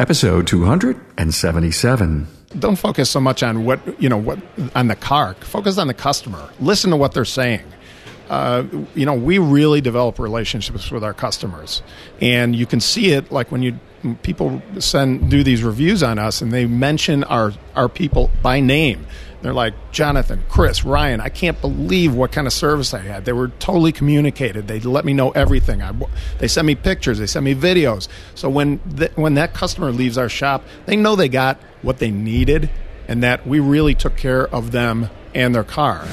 episode 277. Don't focus so much on what you know what on the car. Focus on the customer. Listen to what they're saying. Uh, you know, we really develop relationships with our customers, and you can see it like when you people send do these reviews on us, and they mention our our people by name. They're like Jonathan, Chris, Ryan. I can't believe what kind of service I had. They were totally communicated. They let me know everything. I, they sent me pictures. They sent me videos. So when th- when that customer leaves our shop, they know they got what they needed, and that we really took care of them and their car.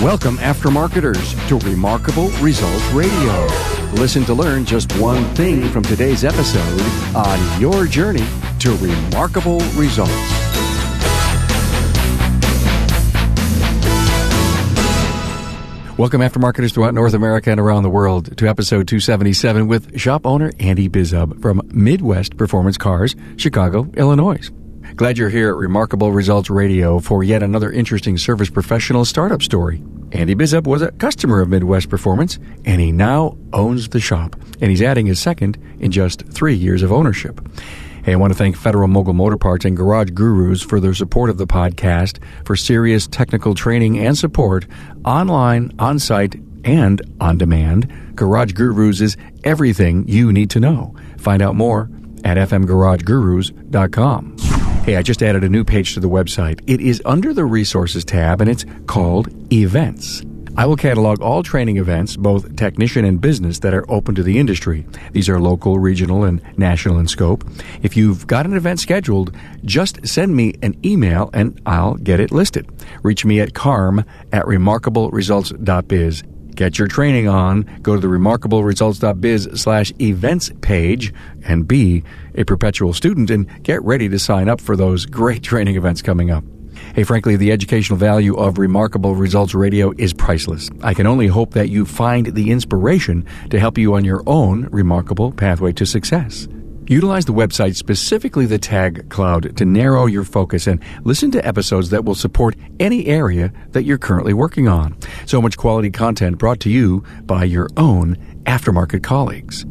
Welcome, aftermarketers, to Remarkable Results Radio. Listen to learn just one thing from today's episode on your journey to remarkable results. Welcome, aftermarketers throughout North America and around the world, to episode 277 with shop owner Andy Bizub from Midwest Performance Cars, Chicago, Illinois. Glad you're here at Remarkable Results Radio for yet another interesting service professional startup story. Andy Bizub was a customer of Midwest Performance, and he now owns the shop. And he's adding his second in just three years of ownership. Hey, I want to thank Federal Mogul Motor Parts and Garage Gurus for their support of the podcast, for serious technical training and support online, on site, and on demand. Garage Gurus is everything you need to know. Find out more at fmgaragegurus.com. Hey, I just added a new page to the website. It is under the Resources tab and it's called Events. I will catalog all training events, both technician and business, that are open to the industry. These are local, regional, and national in scope. If you've got an event scheduled, just send me an email and I'll get it listed. Reach me at carm at remarkableresults.biz. Get your training on. Go to the remarkableresults.biz slash events page and be a perpetual student and get ready to sign up for those great training events coming up. Hey, frankly, the educational value of Remarkable Results Radio is priceless. I can only hope that you find the inspiration to help you on your own remarkable pathway to success. Utilize the website, specifically the tag cloud, to narrow your focus and listen to episodes that will support any area that you're currently working on. So much quality content brought to you by your own aftermarket colleagues.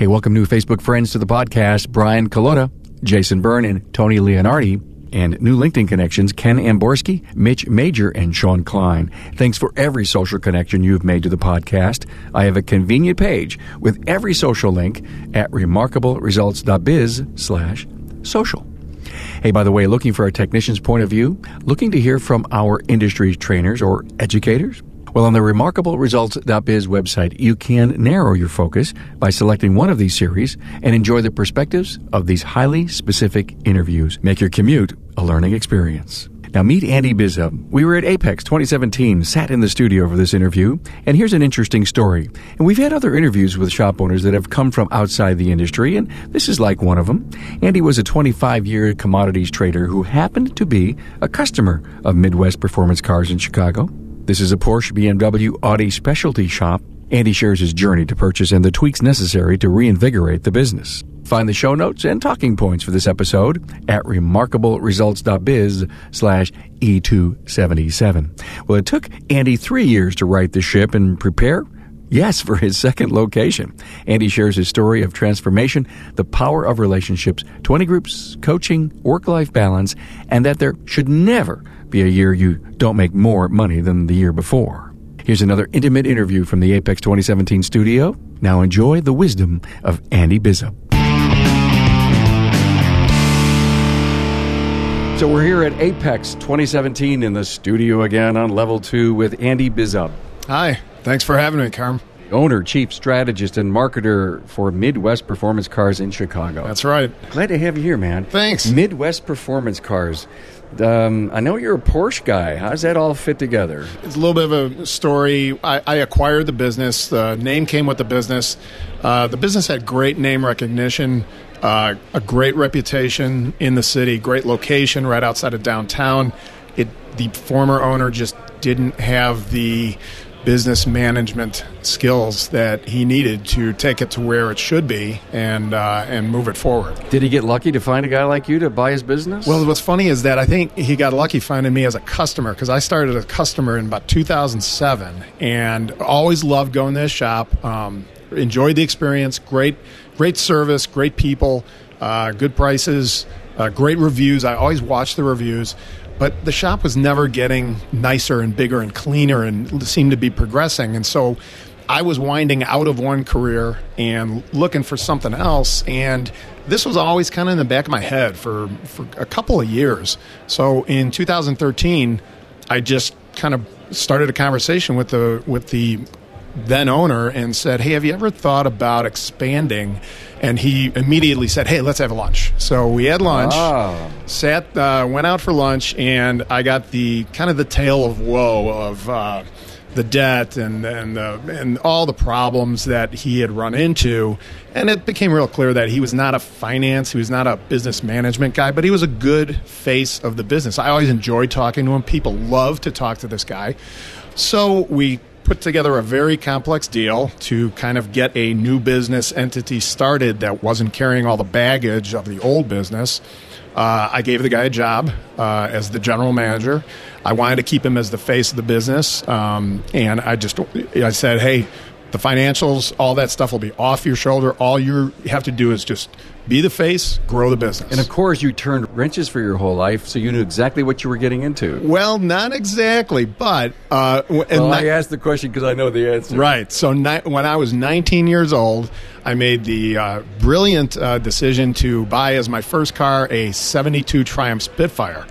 Hey, welcome new Facebook friends to the podcast Brian Colota, Jason Byrne, and Tony Leonardi and new LinkedIn connections Ken Amborski, Mitch Major, and Sean Klein. Thanks for every social connection you've made to the podcast. I have a convenient page with every social link at remarkableresults.biz slash social. Hey, by the way, looking for a technician's point of view? Looking to hear from our industry trainers or educators? Well, on the remarkableresults.biz website, you can narrow your focus by selecting one of these series and enjoy the perspectives of these highly specific interviews. Make your commute a learning experience. Now meet Andy Bizub. We were at AAPEX 2017, sat in the studio for this interview, and here's an interesting story. And we've had other interviews with shop owners that have come from outside the industry, and this is like one of them. Andy was a 25 year commodities trader who happened to be a customer of Midwest Performance Cars in Chicago. This is a Porsche, BMW, Audi specialty shop. Andy shares his journey to purchase and the tweaks necessary to reinvigorate the business. Find the show notes and talking points for this episode at remarkableresults.biz slash E277. Well, it took Andy three years to right the ship and prepare Yes, for his second location. Andy shares his story of transformation, the power of relationships, 20 groups, coaching, work life balance, and that there should never be a year you don't make more money than the year before. Here's another intimate interview from the AAPEX 2017 studio. Now enjoy the wisdom of Andy Bizub. So we're here at AAPEX 2017 in the studio again on level two with Andy Bizub. Hi, thanks for having me, Carm. Owner, chief strategist, and marketer for Midwest Performance Cars in Chicago. That's right. Glad to have you here, man. Thanks. Midwest Performance Cars. Um, I know you're a Porsche guy. How does that all fit together? It's a little bit of a story. I, I acquired the business. The name came with the business. Uh, the business had great name recognition, uh, a great reputation in the city, great location right outside of downtown. It the former owner just didn't have the business management skills that he needed to take it to where it should be and uh, and move it forward. Did he get lucky to find a guy like you to buy his business? Well, what's funny is that I think he got lucky finding me as a customer because I started as a customer in about 2007 and always loved going to his shop. Um, enjoyed the experience. Great, great service. Great people. Uh, good prices. Uh, great reviews. I always watch the reviews. But the shop was never getting nicer and bigger and cleaner and seemed to be progressing. And so I was winding out of one career and looking for something else. And this was always kind of in the back of my head for, for a couple of years. So in 2013, I just kind of started a conversation with the with the then owner and said, "Hey, have you ever thought about expanding?" And he immediately said, "Hey, let's have lunch." So we had lunch, Ah. sat, uh, went out for lunch, and I got the kind of the tale of woe of uh, the debt and and uh, and all the problems that he had run into. And it became real clear that he was not a finance, he was not a business management guy, but he was a good face of the business. I always enjoyed talking to him. People love to talk to this guy. So we put together a very complex deal to kind of get a new business entity started that wasn't carrying all the baggage of the old business. Uh, I gave the guy a job uh, as the general manager. I wanted to keep him as the face of the business, um, and I just I said, "Hey, the financials, all that stuff will be off your shoulder. All you have to do is just be the face, grow the business." and of course, you turned wrenches for your whole life, so you knew exactly what you were getting into. well, not exactly, but uh, and Well, I asked the question because I know the answer. Right. So ni- when I was 19 years old, I made the uh, brilliant uh, decision to buy as my first car a 72 Triumph Spitfire,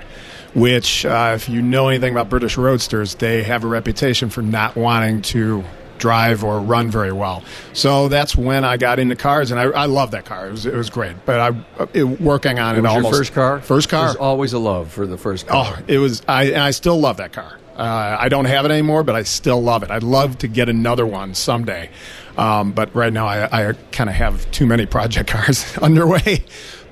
which, uh, if you know anything about British Roadsters, they have a reputation for not wanting to drive or run very well. So that's when I got into cars, and I, I love that car. It was, it was great. But I it, working on it, It was almost your first car? First car. There's always a love for the first car. Oh, it was. I I still love that car. Uh, I don't have it anymore, but I still love it. I'd love to get another one someday, um, but right now I, I kind of have too many project cars underway.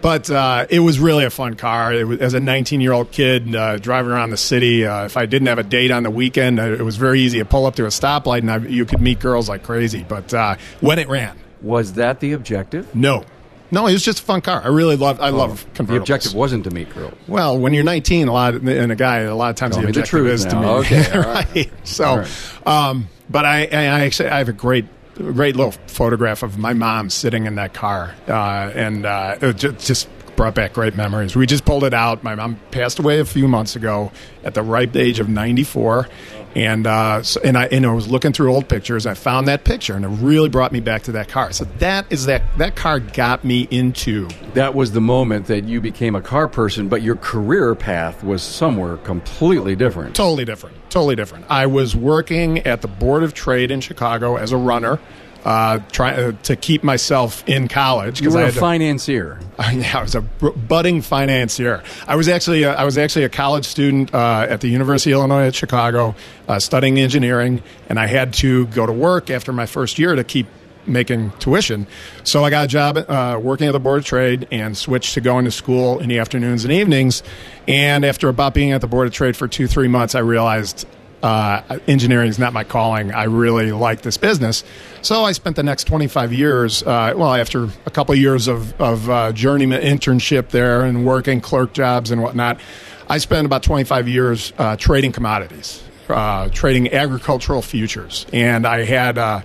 But uh, it was really a fun car. It was, as a 19 year old kid uh, driving around the city, uh, if I didn't have a date on the weekend, uh, it was very easy to pull up to a stoplight and I, you could meet girls like crazy. But uh, when it ran, Was that the objective? no, no, it was just a fun car. I really love. I love convertibles. The objective wasn't to meet girls. Well, when you're 19, a lot of, and a guy, a lot of times Tell the the objective truth is to now. me. Okay, all right. right. So, right. um, but I, I actually I have a great, great little photograph of my mom sitting in that car, uh, and uh, it ju- just brought back great memories. We just pulled it out. My mom passed away a few months ago at the ripe age of 94. And uh, so, and I and I was looking through old pictures. I found that picture, and it really brought me back to that car. So that is that that car got me into That was the moment that you became a car person, but your career path was somewhere completely different. Totally different. Totally different. I was working at the Board of Trade in Chicago as a runner, uh, trying uh, to keep myself in college You I were a to- financier. yeah, I was a b- budding financier. I was actually a, I was actually a college student uh, at the University of Illinois at Chicago, uh, studying engineering, and I had to go to work after my first year to keep making tuition. So I got a job uh, working at the Board of Trade and switched to going to school in the afternoons and evenings. And after about being at the Board of Trade for two three months, I realized uh, engineering is not my calling. I really like this business. So I spent the next 25 years, uh, well, after a couple of years of, of uh, journeyman internship there and working clerk jobs and whatnot, I spent about 25 years uh, trading commodities, uh, trading agricultural futures. And I had. Uh,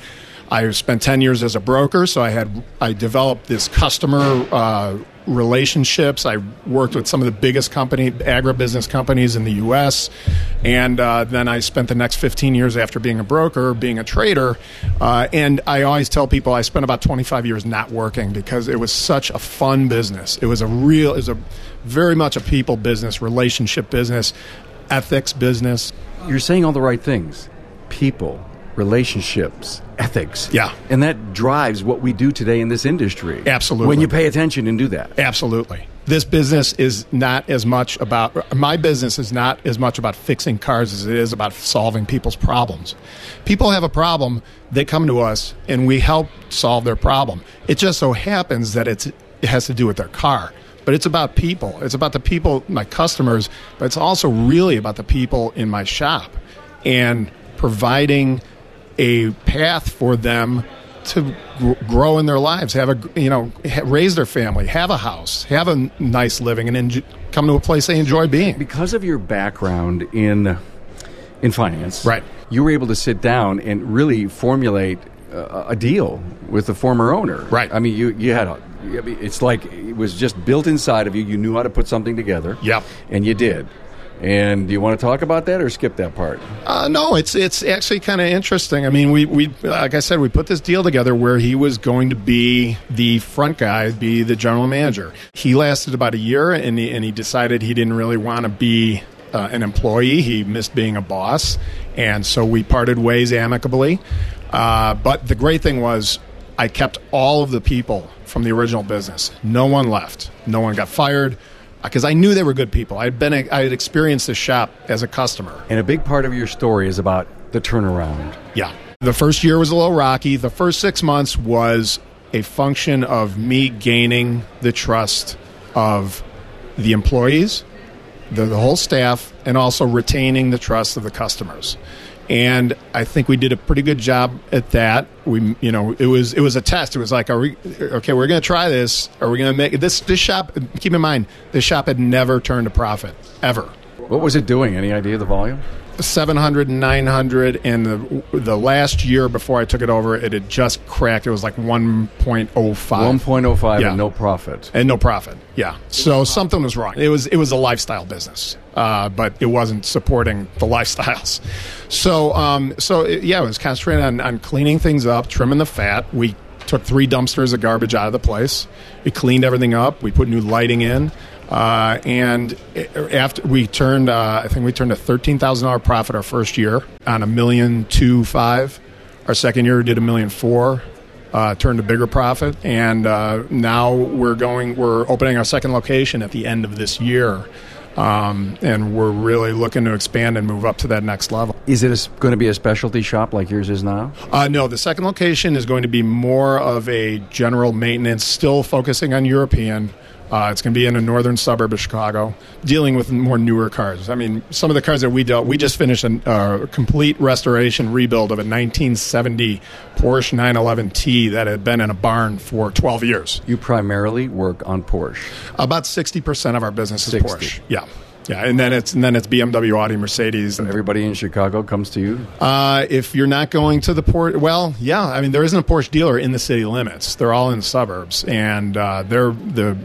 I spent 10 years as a broker, so I had I developed this customer uh, relationships. I worked with some of the biggest company agribusiness companies in the U.S. And uh, then I spent the next 15 years after being a broker, being a trader. Uh, and I always tell people I spent about 25 years not working because it was such a fun business. It was a real, it was a very much a people business, relationship business, ethics business. You're saying all the right things. People, relationships, ethics. Yeah. And that drives what we do today in this industry. Absolutely. When you pay attention and do that. Absolutely. This business is not as much about, my business is not as much about fixing cars as it is about solving people's problems. People have a problem, they come to us, and we help solve their problem. It just so happens that it's, it has to do with their car. But it's about people. It's about the people, my customers, but it's also really about the people in my shop and providing a path for them to grow in their lives, have a you know raise their family, have a house, have a nice living, and enj- come to a place they enjoy being. Because of your background in in finance, Right. You were able to sit down and really formulate uh, a deal with the former owner. Right. I mean, you you had a. It's like it was just built inside of you. You knew how to put something together. Yep. And you did. And do you want to talk about that or skip that part? Uh, no, it's it's actually kind of interesting. I mean, we we like I said, we put this deal together where he was going to be the front guy, be the general manager. He lasted about a year, and he, and he decided he didn't really want to be uh, an employee. He missed being a boss, and so we parted ways amicably. Uh, but the great thing was, I kept all of the people from the original business. No one left. No one got fired Uh, because I knew they were good people. I had been I had experienced the shop as a customer. And a big part of your story is about the turnaround. Yeah. The first year was a little rocky. The first six months was a function of me gaining the trust of the employees, the, the whole staff, and also retaining the trust of the customers. And I think we did a pretty good job at that. We, you know, it was it was a test. It was like, are we okay? We're going to try this. Are we going to make this? This shop. Keep in mind, this shop had never turned a profit ever. What was it doing? Any idea of the volume? 700 and 900 and the the last year before I took it over it had just cracked. It was like 1.05 1.05 Yeah. and no profit. and no profit yeah. So something was wrong. It was it was a lifestyle business uh, but it wasn't supporting the lifestyles. So um, so it, yeah it was concentrated on, on cleaning things up trimming the fat. We took three dumpsters of garbage out of the place. We cleaned everything up. We put new lighting in uh, and after we turned, uh, I think we turned a thirteen thousand dollar profit our first year on a million two five. Our second year did a million four, uh, turned a bigger profit, and uh, now we're going. We're opening our second location at the end of this year, um, and we're really looking to expand and move up to that next level. Is it going to be a specialty shop like yours is now? Uh, no, the second location is going to be more of a general maintenance, still focusing on European. Uh, it's going to be in a northern suburb of Chicago, dealing with more newer cars. I mean, some of the cars that we dealt, we just finished a uh, complete restoration rebuild of a 1970 Porsche 911T that had been in a barn for 12 years. You primarily work on Porsche. About 60% of our business is 60. Porsche. Yeah. Yeah, and then it's and then it's BMW, Audi, Mercedes, and Everybody in Chicago comes to you. Uh, if you're not going to the port, well, yeah. I mean, there isn't a Porsche dealer in the city limits. They're all in the suburbs, and uh, they're the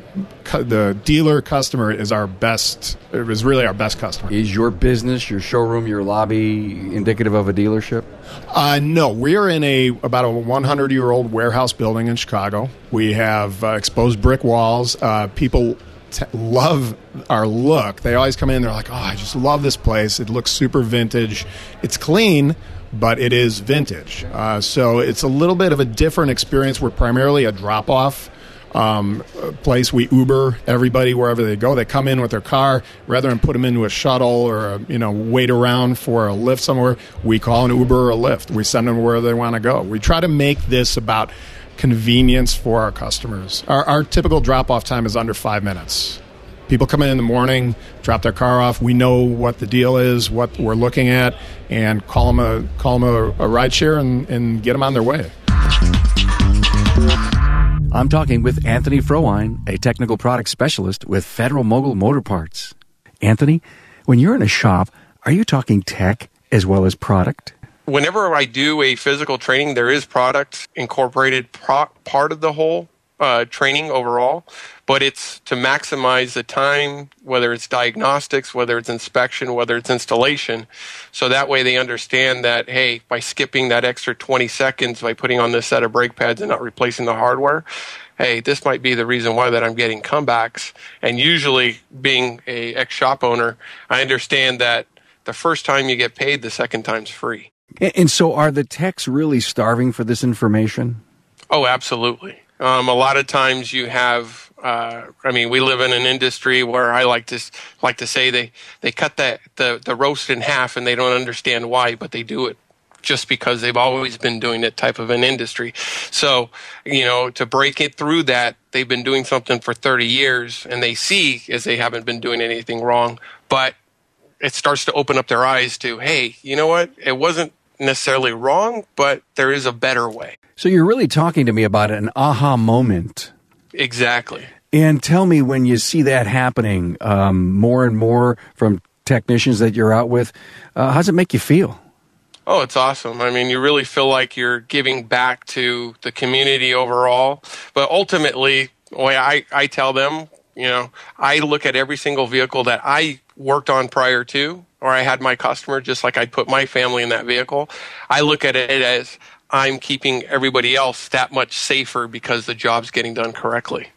the dealer customer is our best. It was really our best customer. Is your business, your showroom, your lobby indicative of a dealership? Uh, no, we are in a about a 100 year old warehouse building in Chicago. We have uh, exposed brick walls. Uh, people t- love our look. They always come in. They're like, "Oh, I just love this place. It looks super vintage. It's clean." But it is vintage, uh, so it's a little bit of a different experience. We're primarily a drop-off um, place. We Uber everybody wherever they go. They come in with their car rather than put them into a shuttle or a, you know wait around for a lift somewhere. We call an Uber or a Lyft. We send them where they want to go. We try to make this about convenience for our customers. Our, our typical drop off time is under five minutes. People come in in the morning, drop their car off. We know what the deal is, what we're looking at, and call them a call them a, a ride share and, and get them on their way. I'm talking with Anthony Frohine, a technical product specialist with Federal Mogul Motor Parts. Anthony, when you're in a shop, are you talking tech as well as product? Whenever I do a physical training, there is product incorporated pro- part of the whole uh, training overall, but it's to maximize the time, whether it's diagnostics, whether it's inspection, whether it's installation. So that way they understand that, hey, by skipping that extra 20 seconds by putting on this set of brake pads and not replacing the hardware, hey, this might be the reason why that I'm getting comebacks. And usually, being a ex shop owner, I understand that the first time you get paid, the second time's free. And, so are the techs really starving for this information? Oh, absolutely. Um, a lot of times you have. Uh, I mean, we live in an industry where I like to like to say they they cut that the the roast in half and they don't understand why, but they do it just because they've always been doing that type of an industry. So, you know, to break it through that, they've been doing something for 30 years and they see as they haven't been doing anything wrong, but it starts to open up their eyes to, hey, you know what? It wasn't necessarily wrong, but there is a better way. So you're really talking to me about an aha moment. Exactly. And tell me when you see that happening um, more and more from technicians that you're out with, uh, how does it make you feel? Oh, it's awesome. I mean, you really feel like you're giving back to the community overall. But ultimately, the way I, I tell them, you know, I look at every single vehicle that I worked on prior to, or I had my customer, just like I'd put my family in that vehicle. I look at it as I'm keeping everybody else that much safer because the job's getting done correctly.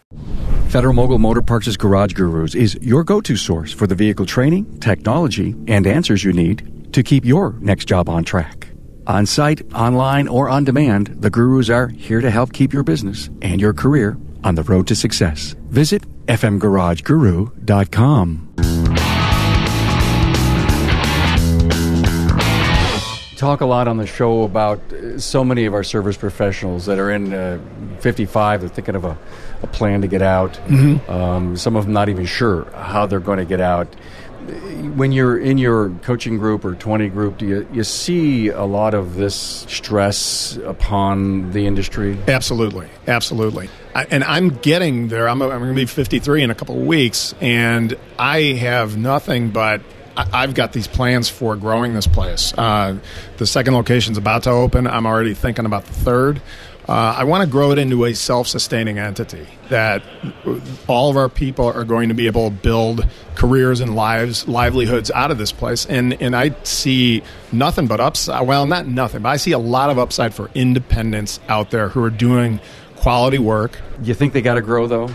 Federal Mogul Motor Parts' Garage Gurus is your go to source for the vehicle training, technology, and answers you need to keep your next job on track. On site, online, or on demand, the Gurus are here to help keep your business and your career on the road to success. Visit fmgarageguru.com. Talk a lot on the show about uh, so many of our service professionals that are in uh, 55. They're thinking of a, a plan to get out. Mm-hmm. Um, some of them not even sure how they're going to get out when you're in your coaching group or 20 group, do you, you see a lot of this stress upon the industry? Absolutely. Absolutely. I, and I'm getting there. I'm, I'm going to be 53 in a couple of weeks, and I have nothing but I've got these plans for growing this place. Uh, the second location's about to open. I'm already thinking about the third. Uh, I want to grow it into a self sustaining entity that all of our people are going to be able to build careers and lives, livelihoods out of this place. And, and I see nothing but upside. Well, not nothing, but I see a lot of upside for independents out there who are doing quality work. You think they got to grow though?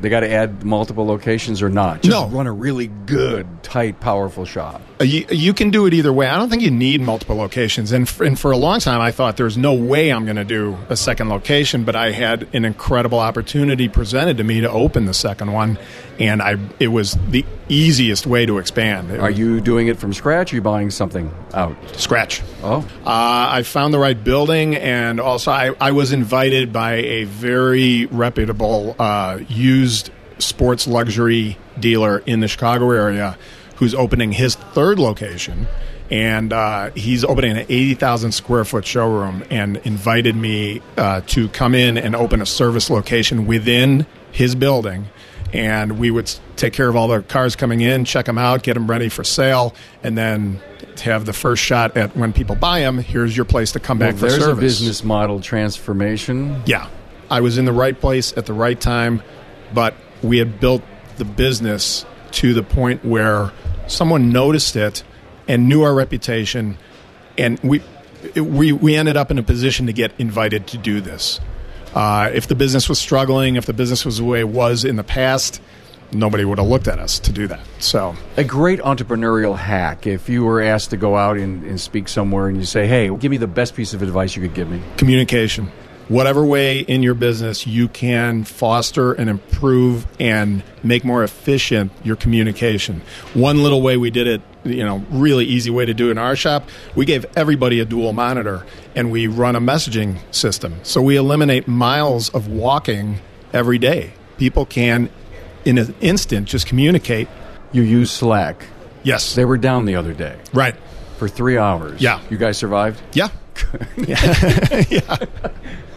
They got to add multiple locations or not? Just no. run a really good, tight, powerful shop. Uh, you, you, can do it either way. I don't think you need multiple locations. And for, and for a long time, I thought there's no way I'm going to do a second location. But I had an incredible opportunity presented to me to open the second one, and I it was the easiest way to expand. It Are you doing it from scratch? Or are you buying something out? Scratch. Oh. Uh, I found the right building, and also I, I was invited by a very reputable uh, used sports luxury dealer in the Chicago area who's opening his third location. And uh, he's opening an 80,000 square foot showroom and invited me uh, to come in and open a service location within his building and we would take care of all the cars coming in, check them out, get them ready for sale, and then have the first shot at when people buy them. Here's your place to come well, back for there's service. There's a business model transformation. Yeah, I was in the right place at the right time, but we had built the business to the point where someone noticed it and knew our reputation, and we we we ended up in a position to get invited to do this. Uh, if the business was struggling, if the business was the way it was in the past, nobody would have looked at us to do that. So, a great entrepreneurial hack. If you were asked to go out and, and speak somewhere and you say, "Hey, give me the best piece of advice you could give me," communication whatever way in your business you can foster and improve and make more efficient your communication. One little way we did it, you know, really easy way to do it in our shop, we gave everybody a dual monitor and we run a messaging system. So we eliminate miles of walking every day. People can, in an instant, just communicate. You use Slack. Yes. They were down the other day. Right. For three hours. Yeah. You guys survived? Yeah. yeah. yeah.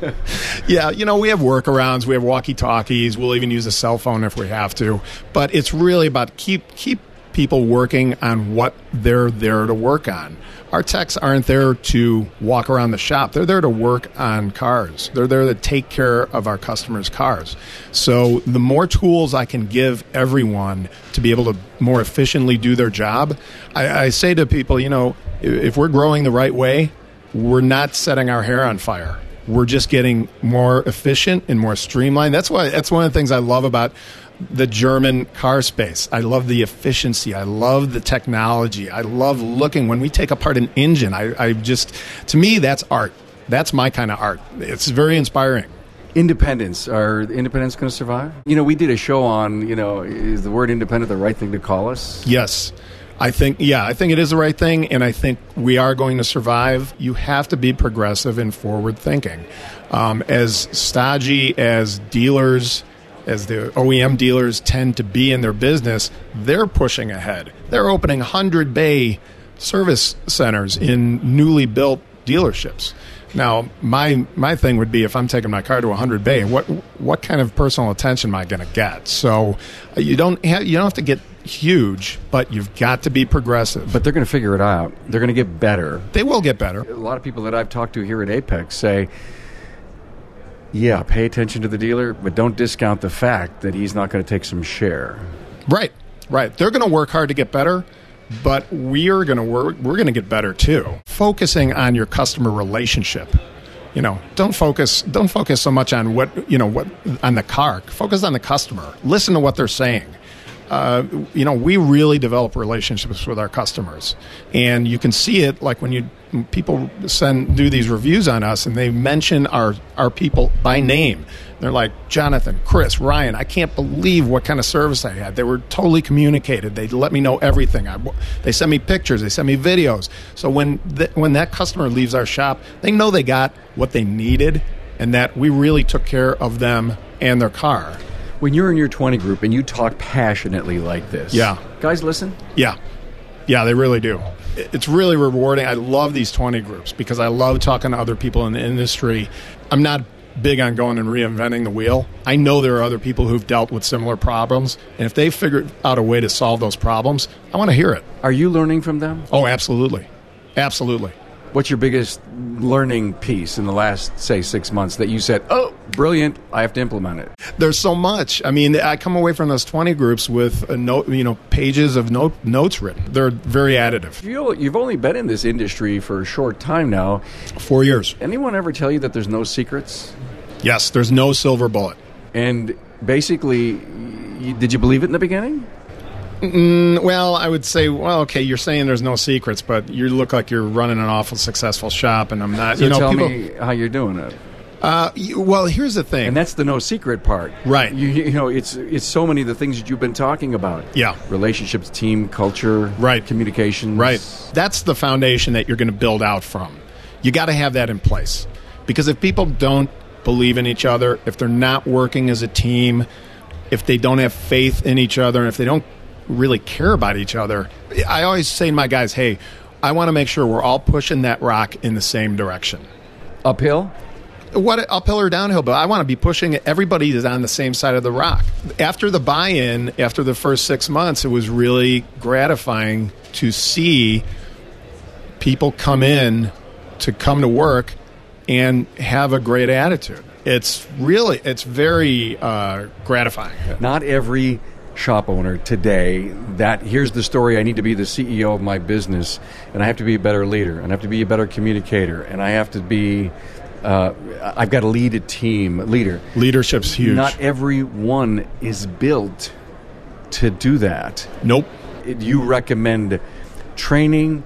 yeah, you know, we have workarounds. We have walkie talkies. We'll even use a cell phone if we have to. But it's really about keep keep people working on what they're there to work on. Our techs aren't there to walk around the shop. They're there to work on cars. They're there to take care of our customers' cars. So the more tools I can give everyone to be able to more efficiently do their job, I, I say to people, you know, if we're growing the right way, we're not setting our hair on fire we're just getting more efficient and more streamlined. That's why that's one of the things I love about the German car space. I love the efficiency. I love the technology. I love looking when we take apart an engine. I, I just to me that's art. That's my kind of art. It's very inspiring. Independence. Are independents going to survive? You know, we did a show on, you know, is the word independent the right thing to call us? Yes. I think, yeah, I think it is the right thing, and I think we are going to survive. You have to be progressive and forward thinking. Um, as stodgy as dealers, as the OEM dealers tend to be in their business, they're pushing ahead. They're opening 100 bay service centers in newly built dealerships. Now, my my thing would be if I'm taking my car to 100 Bay, what what kind of personal attention am I going to get? So uh, you don't you don't have to get huge, but you've got to be progressive. But they're going to figure it out. They're going to get better. They will get better. A lot of people that I've talked to here at AAPEX say, "Yeah, pay attention to the dealer, but don't discount the fact that he's not going to take some share." Right. Right. They're going to work hard to get better, but we're going to work we're going to get better too. Focusing on your customer relationship. You know, don't focus don't focus so much on what, you know, what on the car. Focus on the customer. Listen to what they're saying. Uh, you know, we really develop relationships with our customers, and you can see it like when you people send do these reviews on us, and they mention our our people by name. They're like Jonathan, Chris, Ryan. I can't believe what kind of service I had. They were totally communicated. They let me know everything. I, they sent me pictures. They sent me videos. So when when that customer leaves our shop, they know they got what they needed, and that we really took care of them and their car. When you're in your 20 group and you talk passionately like this, Yeah. guys, listen. Yeah. Yeah, they really do. It's really rewarding. I love these 20 groups because I love talking to other people in the industry. I'm not big on going and reinventing the wheel. I know there are other people who've dealt with similar problems, and if they figured out a way to solve those problems, I want to hear it. Are you learning from them? Oh, absolutely. Absolutely. What's your biggest learning piece in the last, say, six months that you said, "Oh, brilliant! I have to implement it." There's so much. I mean, I come away from those 20 groups with a note, you know, pages of note, notes written. They're very additive. You, you've only been in this industry for a short time now. 4 years. Anyone ever tell you that there's no secrets? Yes, there's no silver bullet. And basically, did you believe it in the beginning? Well, I would say, well, okay, you're saying there's no secrets, but you look like you're running an awful successful shop, and I'm not. So you know, tell people. me how you're doing it. Uh, well, here's the thing. And that's the no secret part, Right. You, you know, it's it's so many of the things that you've been talking about. Yeah. relationships, team, culture, Right. communications, Right. That's the foundation that you're going to build out from. You got to have that in place. Because if people don't believe in each other, if they're not working as a team, if they don't have faith in each other, and if they don't really care about each other, I always say to my guys, hey, I want to make sure we're all pushing that rock in the same direction. Uphill. what uphill or downhill, but I want to be pushing it. Everybody is on the same side of the rock. After the buy in, after the first six months, it was really gratifying to see people come in to come to work and have a great attitude. It's really, it's very uh, gratifying. Not every shop owner today that here's the story I need to be the CEO of my business and I have to be a better leader and I have to be a better communicator and I have to be uh, I've got to lead a team leader. Leadership's huge. Not everyone is built to do that. nope. Do you recommend training,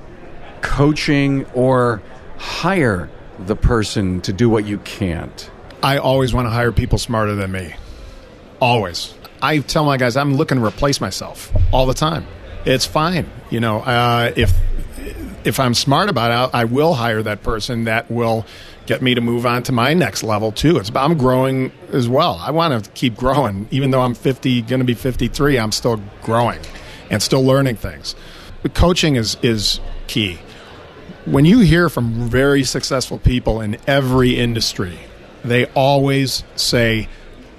coaching, or hire the person to do what you can't. I always want to hire people smarter than me. Always. I tell my guys I'm looking to replace myself all the time. It's fine. You know, uh, if if I'm smart about it, I will hire that person that will get me to move on to my next level too. It's I'm growing as well. I want to keep growing, even though I'm 50, going to be 53. I'm still growing and still learning things. But coaching is is key when you hear from very successful people in every industry, they always say,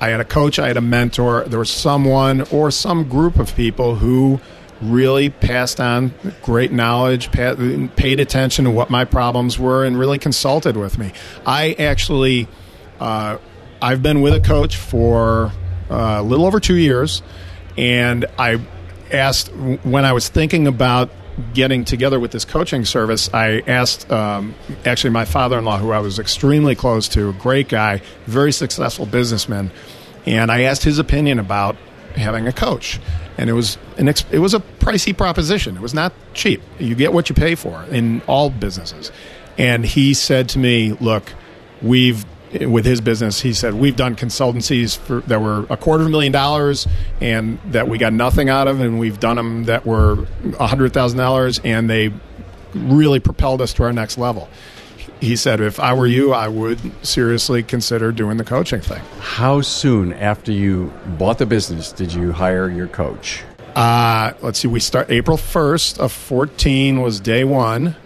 I had a coach, I had a mentor, there was someone or some group of people who really passed on great knowledge, paid attention to what my problems were, and really consulted with me. I actually, uh, I've been with a coach for uh, a little over two years, and I asked when I was thinking about getting together with this coaching service, I asked um, actually my father in law, who I was extremely close to, great guy, very successful businessman, and I asked his opinion about having a coach. And it was an ex- it was a pricey proposition. It was not cheap. You get what you pay for in all businesses. And he said to me, "Look, we've with his business, he said we've done consultancies for, that were a quarter of a million dollars and that we got nothing out of, and we've done them that were a hundred thousand dollars, and they really propelled us to our next level. He said, if I were you, I would seriously consider doing the coaching thing. How soon after you bought the business did you hire your coach? Uh, let's see, we start April 1st of 14 was day one.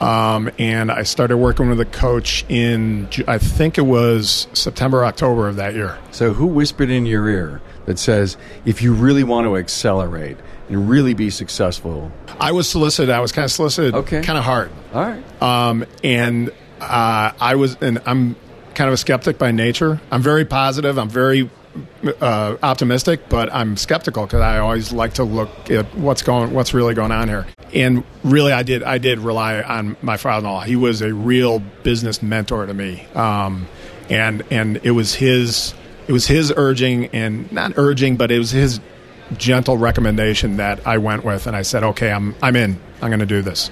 Um, and I started working with a coach in, I think it was September, October of that year. So, who whispered in your ear that says, if you really want to accelerate and really be successful? I was solicited. I was kind of solicited, Okay. kind of hard. All right. Um, and uh, I was, and I'm kind of a skeptic by nature. I'm very positive. I'm very uh, optimistic, but I'm skeptical because I always like to look at what's going, what's really going on here. And really, I did, I did rely on my father-in-law. He was a real business mentor to me, um, and and it was his, it was his urging and not urging, but it was his gentle recommendation that I went with, and I said, okay, I'm, I'm in. I'm going to do this.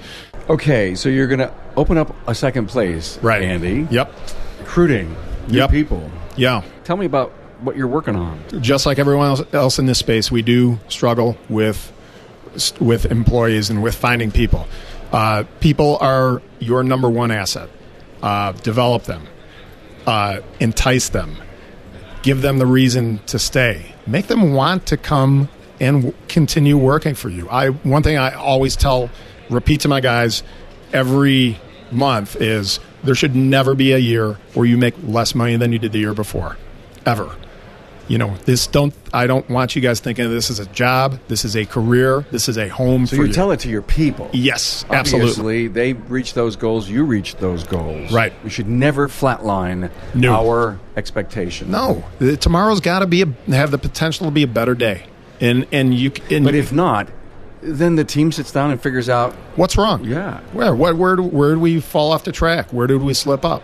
Okay, so you're going to open up a second place, Right, Andy? Yep. Recruiting new Yep. people. Yeah. Tell me about what you're working on. just like everyone else- in this space, we do struggle with with employees and with finding people. Uh, people are your number one asset. Uh, develop them, uh, entice them, give them the reason to stay, make them want to come and w- continue working for you. I one thing I always tell, repeat to my guys every month is there should never be a year where you make less money than you did the year before, ever you know this don't i don't want you guys thinking this is a job this is a career this is a home So for you you tell it to your people. yes absolutely they reach those goals, you reach those goals. Right. We should never flatline No. our expectations. no tomorrow's got to be a, have the potential to be a better day and and you and But if not, then the team sits down and figures out, what's wrong yeah. where what where do- where did we fall off the track where did we slip up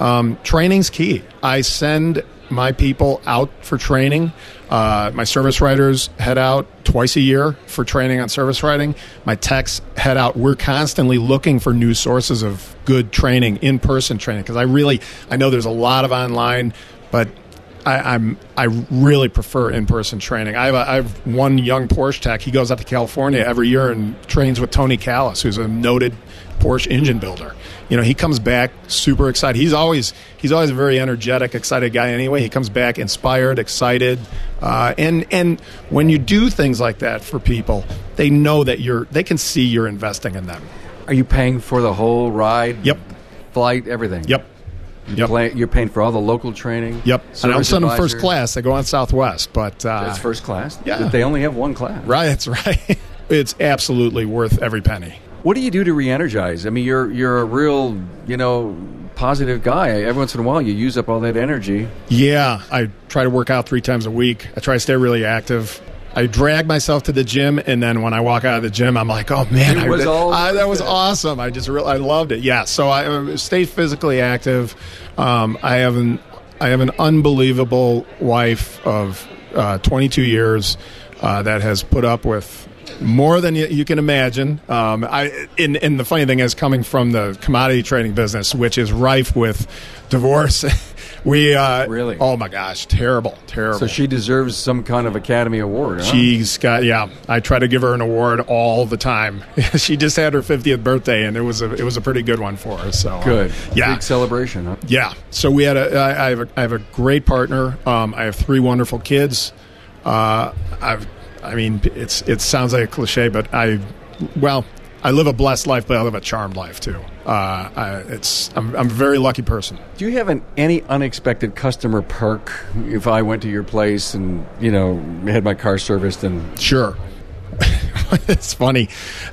um, training's key i send my people out for training uh, my service writers head out twice a year for training on service writing my techs head out we're constantly looking for new sources of good training in-person training because i really i know there's a lot of online but I, I'm I really prefer in person training. I have, a, I have one young Porsche tech. He goes out to California every year and trains with Tony Callis, who's a noted Porsche engine builder. You know, he comes back super excited. He's always he's always a very energetic, excited guy. Anyway, he comes back inspired, excited, uh, and and when you do things like that for people, they know that you're they can see you're investing in them. Are you paying for the whole ride? Yep. Flight, everything. Yep. Yep. Play, you're paying for all the local training. Yep. And I'm sending them first class. They go on Southwest, but uh, That's first class. Yeah. They only have one class. Right, that's right. It's absolutely worth every penny. What do you do to re-energize? I mean, you're you're a real, you know, positive guy. Every once in a while, you use up all that energy. Yeah, I try to work out three times a week. I try to stay really active. I drag myself to the gym, and then when I walk out of the gym, I'm like, "Oh man, I- was I- that was awesome! I just really, I loved it." Yeah, so I uh, stay physically active. Um, I have an I have an unbelievable wife of uh, 22 years uh, that has put up with more than you, you can imagine. Um, I and, and the funny thing is, coming from the commodity trading business, which is rife with divorce, we uh, Really? oh my gosh, terrible, terrible. So she deserves some kind of Academy Award. Huh? She's got yeah. I try to give her an award all the time. she just had her 50th birthday, and it was a it was a pretty good one for her. So uh, good. yeah, Big celebration. Huh? yeah. So we had a I I have a, I have a great partner. Um, I have three wonderful kids. Uh, I've I mean it's it sounds like a cliche, but I well I live a blessed life, but I live a charmed life too. Uh, I, it's I'm, I'm a very lucky person. Do you have an, any unexpected customer perk if I went to your place and you know had my car serviced and Sure. it's funny.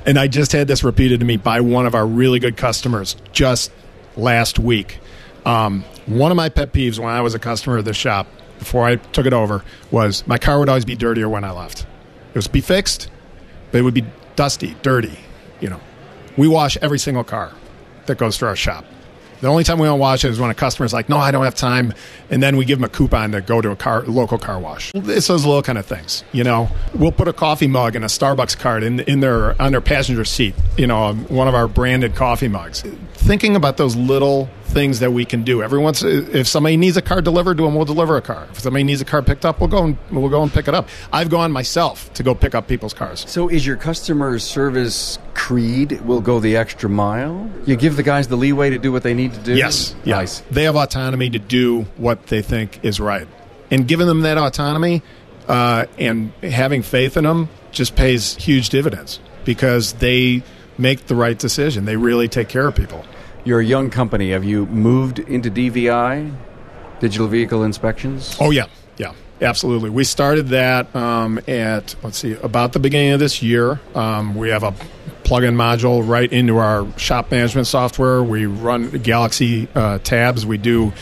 And I just had this repeated to me by one of our really good customers just last week. Um, one of my pet peeves when I was a customer of this shop before I took it over was my car would always be dirtier when I left. It was be fixed, but it would be dusty, dirty. You know, we wash every single car that goes through our shop. The only time we don't wash it is when a customer's like, "No, I don't have time," and then we give them a coupon to go to a car local car wash. It's those little kind of things, you know. We'll put a coffee mug and a Starbucks card in in their on their passenger seat, you know, one of our branded coffee mugs. Thinking about those little things that we can do. Every once, if somebody needs a car delivered to them, we'll deliver a car. If somebody needs a car picked up, we'll go and we'll go and pick it up. I've gone myself to go pick up people's cars. So is your customer service creed will go the extra mile? You give the guys the leeway to do what they need to do? Yes. Yeah. They have autonomy to do what they think is right. And giving them that autonomy uh, and having faith in them just pays huge dividends because they make the right decision. They really take care of people. You're a young company. Have you moved into DVI, digital vehicle inspections? Oh yeah, yeah, absolutely. We started that um, at let's see, about the beginning of this year. Um, we have a plug-in module right into our shop management software. We run Galaxy uh, tabs. We do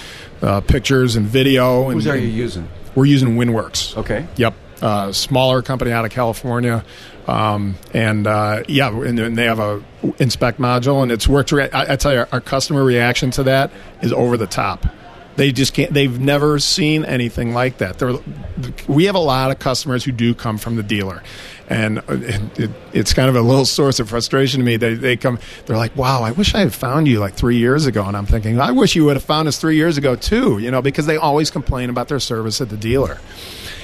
uh, pictures and video. Whose and, are you using? We're using WinWorks. Okay. Yep. Uh, smaller company out of California, um, and uh, yeah, and, and they have a inspect module, and it's worked. Re- I, I tell you, our, our customer reaction to that is over the top. They just can't. They've never seen anything like that. They're, we have a lot of customers who do come from the dealer, and it, it, it's kind of a little source of frustration to me. They they come. They're like, "Wow, I wish I had found you like three years ago." And I'm thinking, I wish you would have found us three years ago too. You know, because they always complain about their service at the dealer.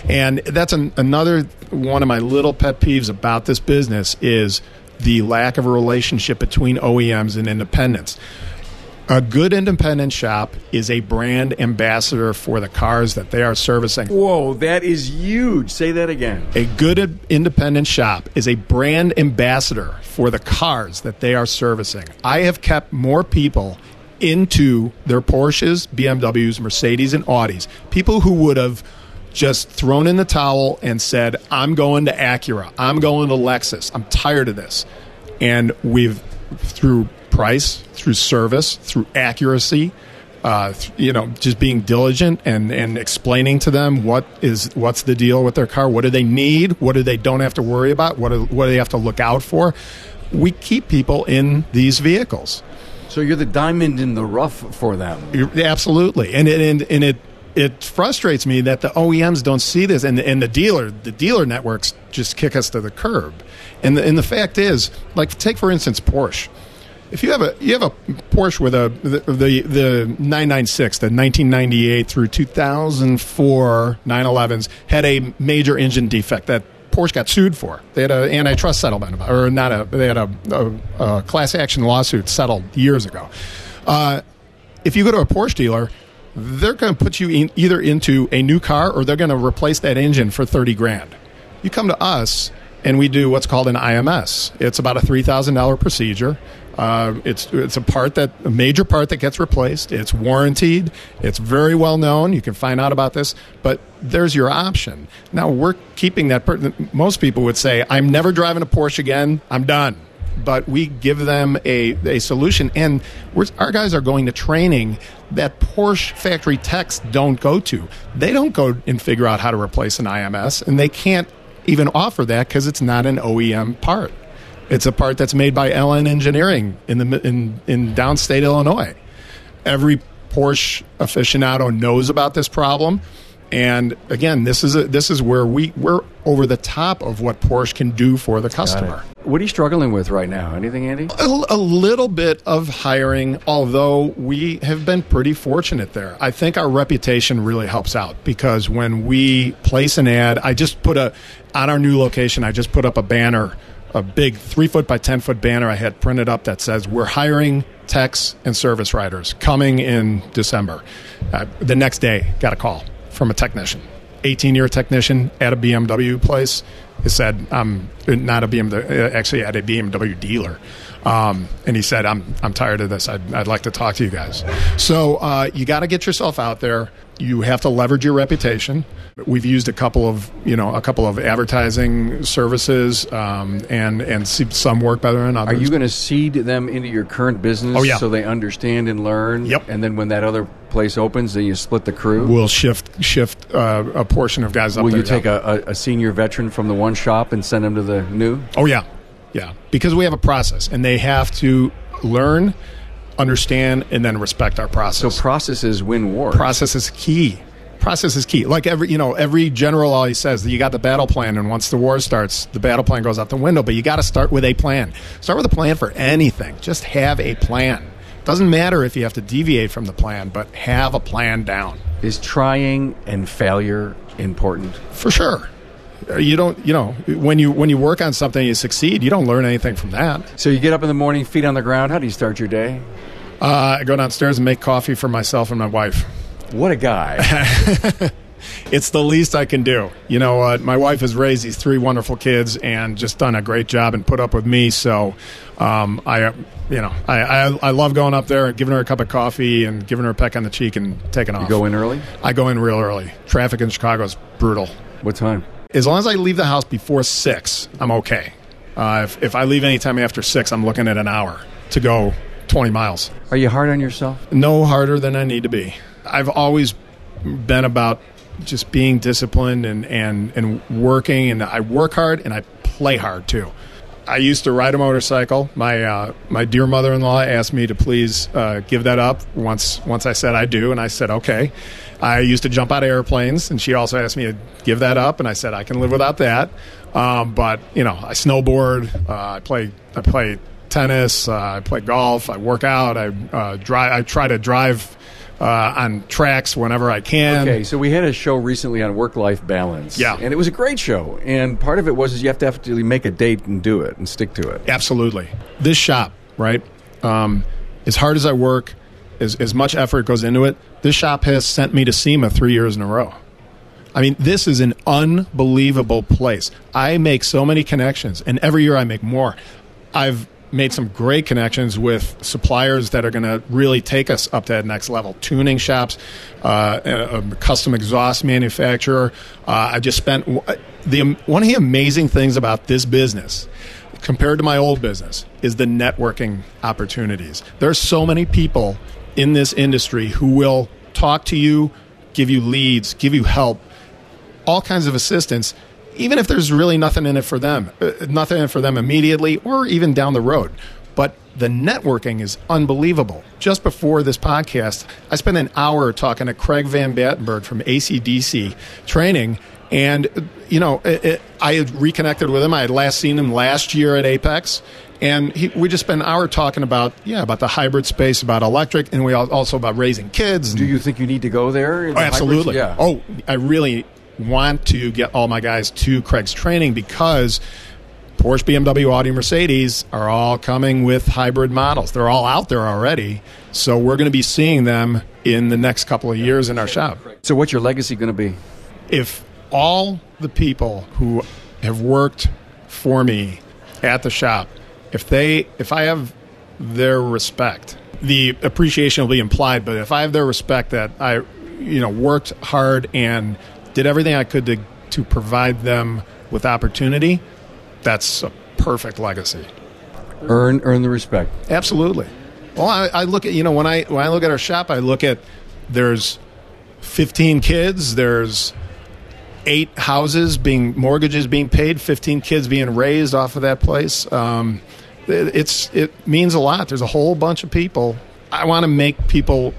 And that's an, another one of my little pet peeves about this business is the lack of a relationship between OEMs and independents. A good independent shop is a brand ambassador for the cars that they are servicing. Whoa, that is huge. Say that again. A good independent shop is a brand ambassador for the cars that they are servicing. I have kept more people into their Porsches, BMWs, Mercedes, and Audis. People who would have just thrown in the towel and said, I'm going to Acura. I'm going to Lexus. I'm tired of this. And we've, through price, through service, through accuracy, uh, you know, just being diligent and, and explaining to them what is what's the deal with their car, what do they need, what do they don't have to worry about, what do, what do they have to look out for. We keep people in these vehicles. So you're the diamond in the rough for them. You're- Absolutely, and it, and, and it it frustrates me that the OEMs don't see this, and the, and the dealer the dealer networks just kick us to the curb. And the, and the fact is, like take for instance Porsche. If you have a you have a Porsche with a the the, the 996, the 1998 through 2004 911s had a major engine defect that Porsche got sued for. They had an antitrust settlement, or not a they had a, a, a class action lawsuit settled years ago. Uh, if you go to a Porsche dealer, they're going to put you in, either into a new car or they're going to replace that engine for 30 grand. You come to us and we do what's called an IMS. It's about a $3,000 procedure. Uh, it's it's a part that a major part that gets replaced. It's warranted. It's very well known. You can find out about this, but there's your option. Now we're keeping that. Per- most people would say, "I'm never driving a Porsche again. I'm done." but we give them a, a solution. And our guys are going to training that Porsche factory techs don't go to. They don't go and figure out how to replace an IMS, and they can't even offer that because it's not an OEM part. It's a part that's made by LN Engineering in the in in downstate Illinois. Every Porsche aficionado knows about this problem. And again, this is a, this is where we we're over the top of what Porsche can do for the customer. What are you struggling with right now? Anything, Andy? A, a little bit of hiring, although we have been pretty fortunate there. I think our reputation really helps out because when we place an ad, I just put a on our new location. I just put up a banner, a big three foot by ten foot banner I had printed up that says we're hiring techs and service riders coming in December. Uh, the next day, got a call from a technician, 18 year technician at a BMW place. He said, I'm not a BMW, actually at a BMW dealer. Um, and he said, I'm, I'm tired of this. I'd, I'd like to talk to you guys. So uh, you got to get yourself out there. You have to leverage your reputation. We've used a couple of, you know, a couple of advertising services um, and, and see some work better than others. Are you going to seed them into your current business Oh, yeah. so they understand and learn? Yep. And then when that other place opens, then you split the crew? We'll shift shift uh, a portion of guys up Will there. you take yeah. a, a, a senior veteran from the one shop and send them to the new? Oh yeah, yeah. Because we have a process, and they have to learn, understand, and then respect our process. So processes win wars. process is key. Process is key. Like every you know, every general always says that you got the battle plan, and once the war starts, the battle plan goes out the window. But you got to start with a plan. Start with a plan for anything. Just have a plan. Doesn't matter if you have to deviate from the plan, but have a plan down. Is trying and failure important? For sure. Uh, You don't, you know, when you when you work on something, and you succeed. You don't learn anything from that. So you get up in the morning, feet on the ground. How do you start your day? Uh, I go downstairs and make coffee for myself and my wife. What a guy. it's the least I can do. You know, uh, my wife has raised these three wonderful kids and just done a great job and put up with me. So, um, I, you know, I, I, I love going up there and giving her a cup of coffee and giving her a peck on the cheek and taking off. You go in early? I go in real early. Traffic in Chicago is brutal. What time? As long as I leave the house before six, I'm okay. Uh, if, if I leave anytime after six, I'm looking at an hour to go 20 miles. Are you hard on yourself? No harder than I need to be. I've always been about just being disciplined and, and, and working, and I work hard and I play hard too. I used to ride a motorcycle. My uh, my dear mother in law asked me to please uh, give that up once once I said I do, and I said okay. I used to jump out of airplanes, and she also asked me to give that up, and I said I can live without that. Um, but you know, I snowboard, uh, I play I play tennis, uh, I play golf, I work out, I uh, drive. I try to drive uh, on tracks whenever I can. Okay, so we had a show recently on work-life balance. Yeah. and it was a great show. And part of it was is you have to actually make a date and do it and stick to it. Absolutely. This shop, right? Um, as hard as I work, as, as much effort goes into it, this shop has sent me to SEMA three years in a row. I mean, this is an unbelievable place. I make so many connections, and every year I make more. I've made some great connections with suppliers that are going to really take us up to that next level. Tuning shops, uh, a, a custom exhaust manufacturer. Uh, I just spent the one of the amazing things about this business compared to my old business is the networking opportunities. There are so many people in this industry who will talk to you, give you leads, give you help, all kinds of assistance even if there's really nothing in it for them, uh, nothing in it for them immediately or even down the road. But the networking is unbelievable. Just before this podcast, I spent an hour talking to Craig Van Batenburg from ACDC training. And, you know, it, it, I had reconnected with him. I had last seen him last year at AAPEX. And he, we just spent an hour talking about, yeah, about the hybrid space, about electric, and we also about raising kids. Do you think you need to go there? Oh, absolutely. Yeah. Oh, I really want to get all my guys to Craig's training because Porsche, BMW, Audi, Mercedes are all coming with hybrid models. They're all out there already. So we're going to be seeing them in the next couple of years in our shop. So, what's your legacy going to be? If all the people who have worked for me at the shop, if they, if I have their respect, the appreciation will be implied. But if I have their respect that I, you know, worked hard and did everything I could to to provide them with opportunity, that's a perfect legacy. Earn earn the respect. Absolutely. Well, I, I look at you know when I when I look at our shop, I look at there's 15 kids, there's eight houses being mortgages being paid, 15 kids being raised off of that place. Um, it's it means a lot. There's a whole bunch of people. I want to make people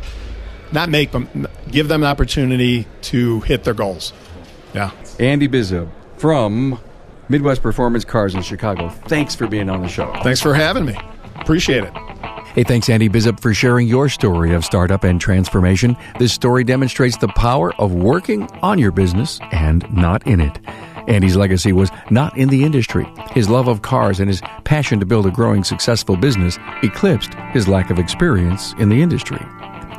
not make them, give them an opportunity to hit their goals. Yeah. Andy Bizub from Midwest Performance Cars in Chicago. Thanks for being on the show. Thanks for having me. Appreciate it. Hey, thanks, Andy Bizub, for sharing your story of startup and transformation. This story demonstrates the power of working on your business and not in it. Andy's legacy was not in the industry. His love of cars and his passion to build a growing, successful business eclipsed his lack of experience in the industry.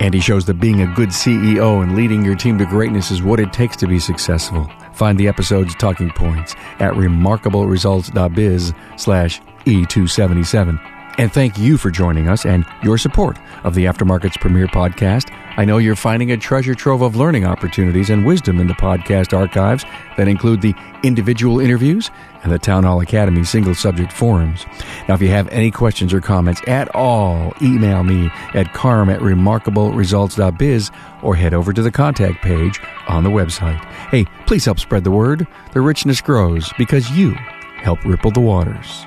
And he shows that being a good CEO and leading your team to greatness is what it takes to be successful. Find the episode's talking points at remarkableresults.biz slash E277. And thank you for joining us and your support of the Aftermarket's premier podcast. I know you're finding a treasure trove of learning opportunities and wisdom in the podcast archives that include the individual interviews and the Town Hall Academy single subject forums. Now, if you have any questions or comments at all, email me at carm at remarkableresults.biz or head over to the contact page on the website. Hey, please help spread the word. The richness grows because you help ripple the waters.